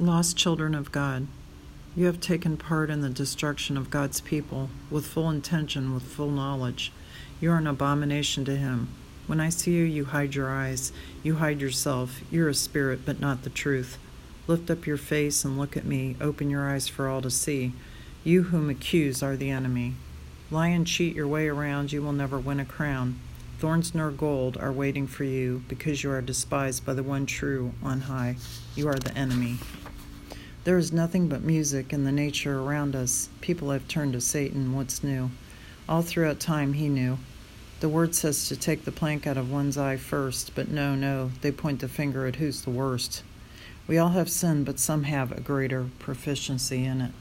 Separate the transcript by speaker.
Speaker 1: Lost children of God, you have taken part in the destruction of God's people with full intention, with full knowledge. You are an abomination to Him. When I see you, you hide your eyes. You hide yourself. You're a spirit, but not the truth. Lift up your face and look at me. Open your eyes for all to see. You whom accuse are the enemy. Lie and cheat your way around, you will never win a crown. Thorns nor gold are waiting for you because you are despised by the one true on high. You are the enemy. There is nothing but music in the nature around us. People have turned to Satan. What's new? All throughout time, he knew. The word says to take the plank out of one's eye first, but no, no, they point the finger at who's the worst. We all have sin, but some have a greater proficiency in it.